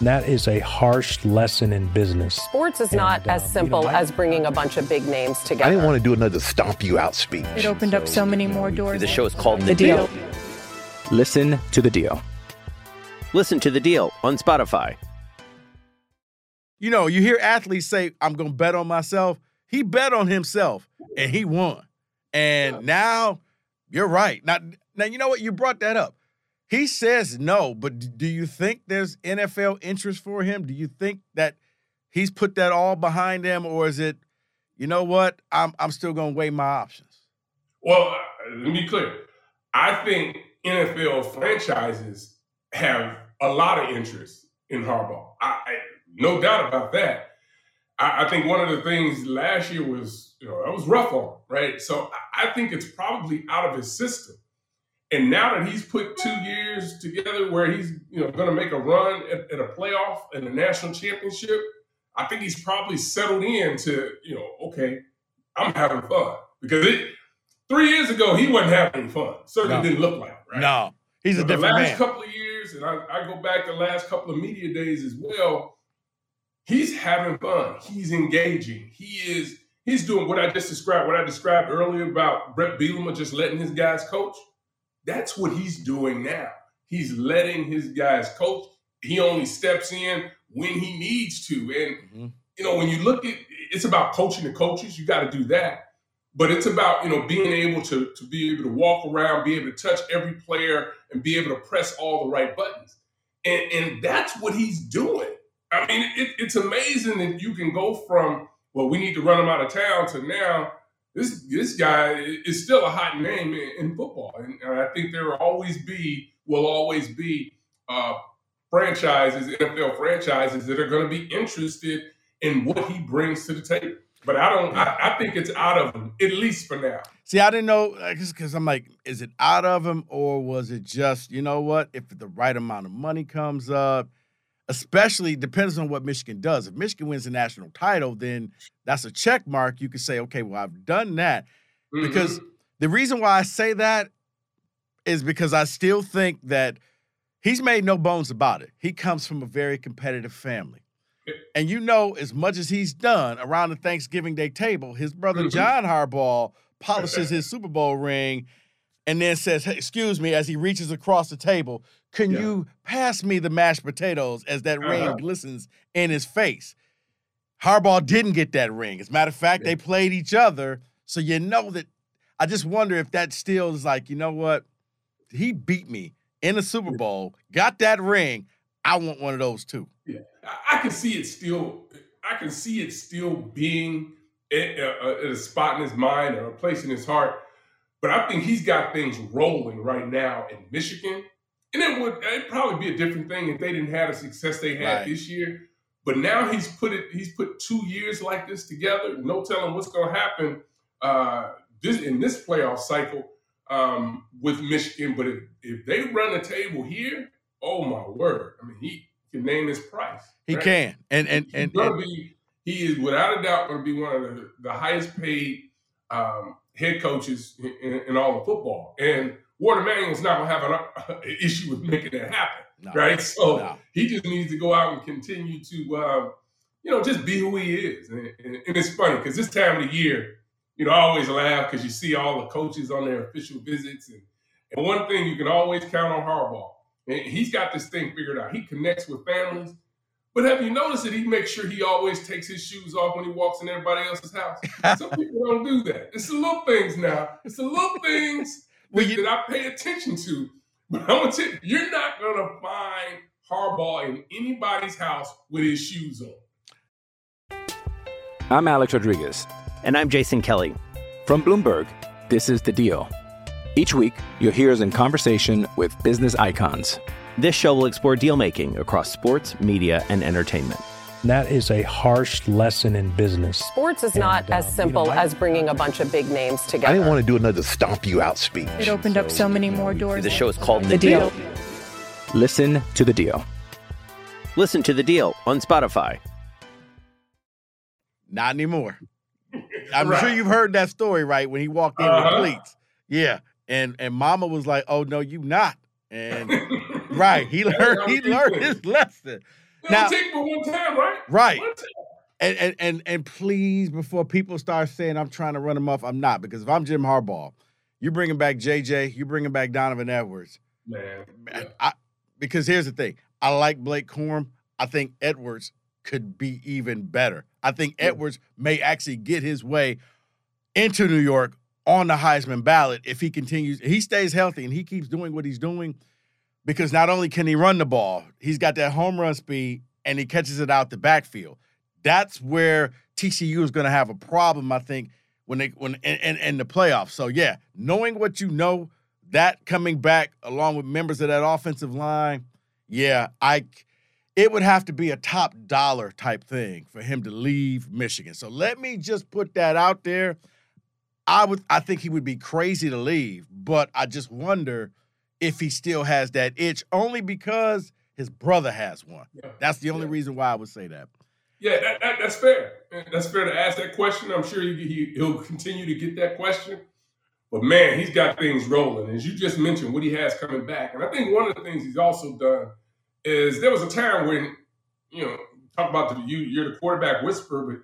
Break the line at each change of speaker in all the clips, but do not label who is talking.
That is a harsh lesson in business.
Sports is not
And,
uh,
as
simple
you know, I-
as bringing a bunch of big names together.
I didn't want to do another stomp you out speech.
It opened up so many more doors.
The show is called The,
The
deal.
Deal.
Listen to The Deal.
Listen to The Deal on Spotify.
You know, you hear athletes say, I'm going to bet on myself. He bet on himself and he won. And now you're right. Now, now, you know what? You brought that up. He says no, but do you think there's NFL interest for him? Do you think that he's put that all behind him, or is it, you know what? I'm I'm still going to weigh my options.
Well, uh, let me be clear. I think NFL franchises have a lot of interest in Harbaugh. I, I, no doubt about that. I, I think one of the things last year was, you know, that was rough on right? So I, I think it's probably out of his system. And now that he's put two years together where he's, you know, going to make a run at, at a playoff and a national championship, I think he's probably settled in to, you know, okay, I'm having fun because it, three years ago he wasn't having fun. Certainly
No.
didn't look like it, right?
No, he's a
But the
different
last
man.
couple of years, and I, I go back the last couple of media days as well. He's having fun. He's engaging. He is. He's doing what I just described. What I described earlier about Bret Bielema just letting his guys coach. That's what he's doing now. He's letting his guys coach. He only steps in when he needs to. And
Mhm.
you know, when you look at, it's about coaching the coaches. You got to do that but it's about you know being able to to be able to walk around, be able to touch every player, and be able to press all the right buttons. And and that's what he's doing. I mean, it, it's amazing that you can go from well, we need to run him out of town to now. This this guy is still a hot name in, in football, and, and I think there will always be will always be uh, franchises, NFL franchises that are going to be interested in what he brings to the table. But I don't. I, I think it's out of him, at least for now.
See, I didn't know because I'm like, is it out of him or was it just, you know what? If the right amount of money comes up, especially depends on what Michigan does. If Michigan wins the national title, then that's a check mark. You could say, okay, well, I've done that. Because
Mhm.
the reason why I say that is because I still think that he's made no bones about it. He comes from a very competitive family. And you know, as much as he's done around the Thanksgiving Day table, his brother
Mhm.
John Harbaugh polishes his Super Bowl ring and then says, hey, Excuse me, as he reaches across the table, can
Yeah.
you pass me the mashed potatoes as that ring
Uh-huh.
glistens in his face? Harbaugh didn't get that ring. As a matter of fact,
Yeah.
they played each other. So you know that I just wonder if that still is like, you know what? He beat me in the Super Bowl, got that ring. I want one of those too.
Yeah, I, can see it still. I can see it still being at, at a spot in his mind or a place in his heart. But I think he's got things rolling right now in Michigan, and it would it'd probably be a different thing if they didn't have the success they had
Right.
this year. But now he's put it. He's put two years like this together. No telling what's going to happen uh, this in this playoff cycle um, with Michigan. But if, if they run the table here, oh my word! I mean, he can name his price.
He
right?
can. And and and,
gonna
and
be. He is without a doubt going to be one of the, the highest paid um, head coaches in, in, in all of football. And Warde Manuel's not going to have an, an issue with making that happen,
no,
right? So
no.
he just needs to go out and continue to, um, you know, just be who he is. And, and, and it's funny because this time of the year, you know, I always laugh because you see all the coaches on their official visits. And, and one thing you can always count on Harbaugh, and he's got this thing figured out. He connects with families. But have you noticed that he makes sure he always takes his shoes off when he walks in everybody else's house? Some people don't do that. It's the little things now. It's the little things
Well,
that,
you-
that I pay attention to But I'm gonna tell you, you're not gonna find Harbaugh in anybody's house with his shoes on.
I'm Alex Rodriguez.
And I'm Jason Kelly.
From Bloomberg, this is The Deal. Each week, you'll hear us in conversation with business icons.
This show will explore deal making across sports, media, and entertainment.
That is a harsh lesson in business.
Sports is not
And,
as
um,
simple
you know, I-
as bringing a bunch of big names together.
I didn't want to do another stomp you out speech.
It opened up so many more doors.
The show is called
The Deal.
Listen to The Deal.
Listen to the deal on Spotify.
Not anymore. I'm
Right.
sure you've heard that story, right? When he walked in
Uh-huh.
with cleats. Yeah. And and mama was like, Oh no, you not. And right, he learned he learned his lesson.
It
Now-
take for one time, right?
Right.
Time.
And, and and and please, before people start saying I'm trying to run him off, I'm not. Because if I'm Jim Harbaugh, you're bringing back JJ, you're bringing back Donovan Edwards.
Man.
Man, I, because here's the thing, I like Blake Corum. I think Edwards could be even better. I think Edwards may actually get his way into New York on the Heisman ballot if he continues. He stays healthy and he keeps doing what he's doing. Because not only can he run the ball, he's got that home run speed and he catches it out the backfield. That's where TCU is going to have a problem, I think, when they when in, in the playoffs. So yeah, knowing what you know, that coming back along with members of that offensive line, yeah, I it would have to be a top dollar type thing for him to leave Michigan. So let me just put that out there. I would I think he would be crazy to leave, but I just wonder if he still has that itch only because his brother has one.
Yeah.
That's the only
Yeah.
reason why I would say that.
Yeah, that, that, that's fair. That's fair to ask that question. I'm sure he, he, he'll continue to get that question. But man, he's got things rolling. As you just mentioned, what he has coming back. And I think one of the things he's also done is there was a time when, you know, talk about the, you, you're the quarterback whisperer, but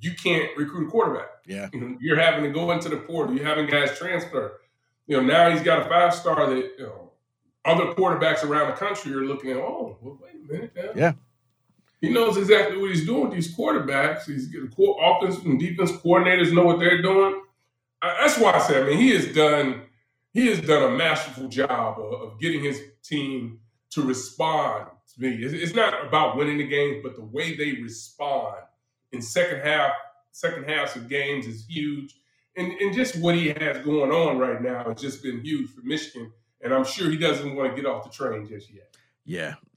you can't recruit a quarterback.
Yeah.
You you're having to go into the portal. You're having guys transfer. You know, now he's got a five star that you know other quarterbacks around the country are looking at. Oh, well, wait a minute. now.
Yeah.
He knows exactly what he's doing with these quarterbacks. He's getting co- offense and defense coordinators know what they're doing. I- That's why I say, I mean, he has done he has done a masterful job of, of getting his team to respond to me. It's, it's not about winning the games, but the way they respond in second half, second halves of games is huge. And, and just what he has going on right now has just been huge for Michigan. And I'm sure he doesn't want to get off the train just yet.
Yeah.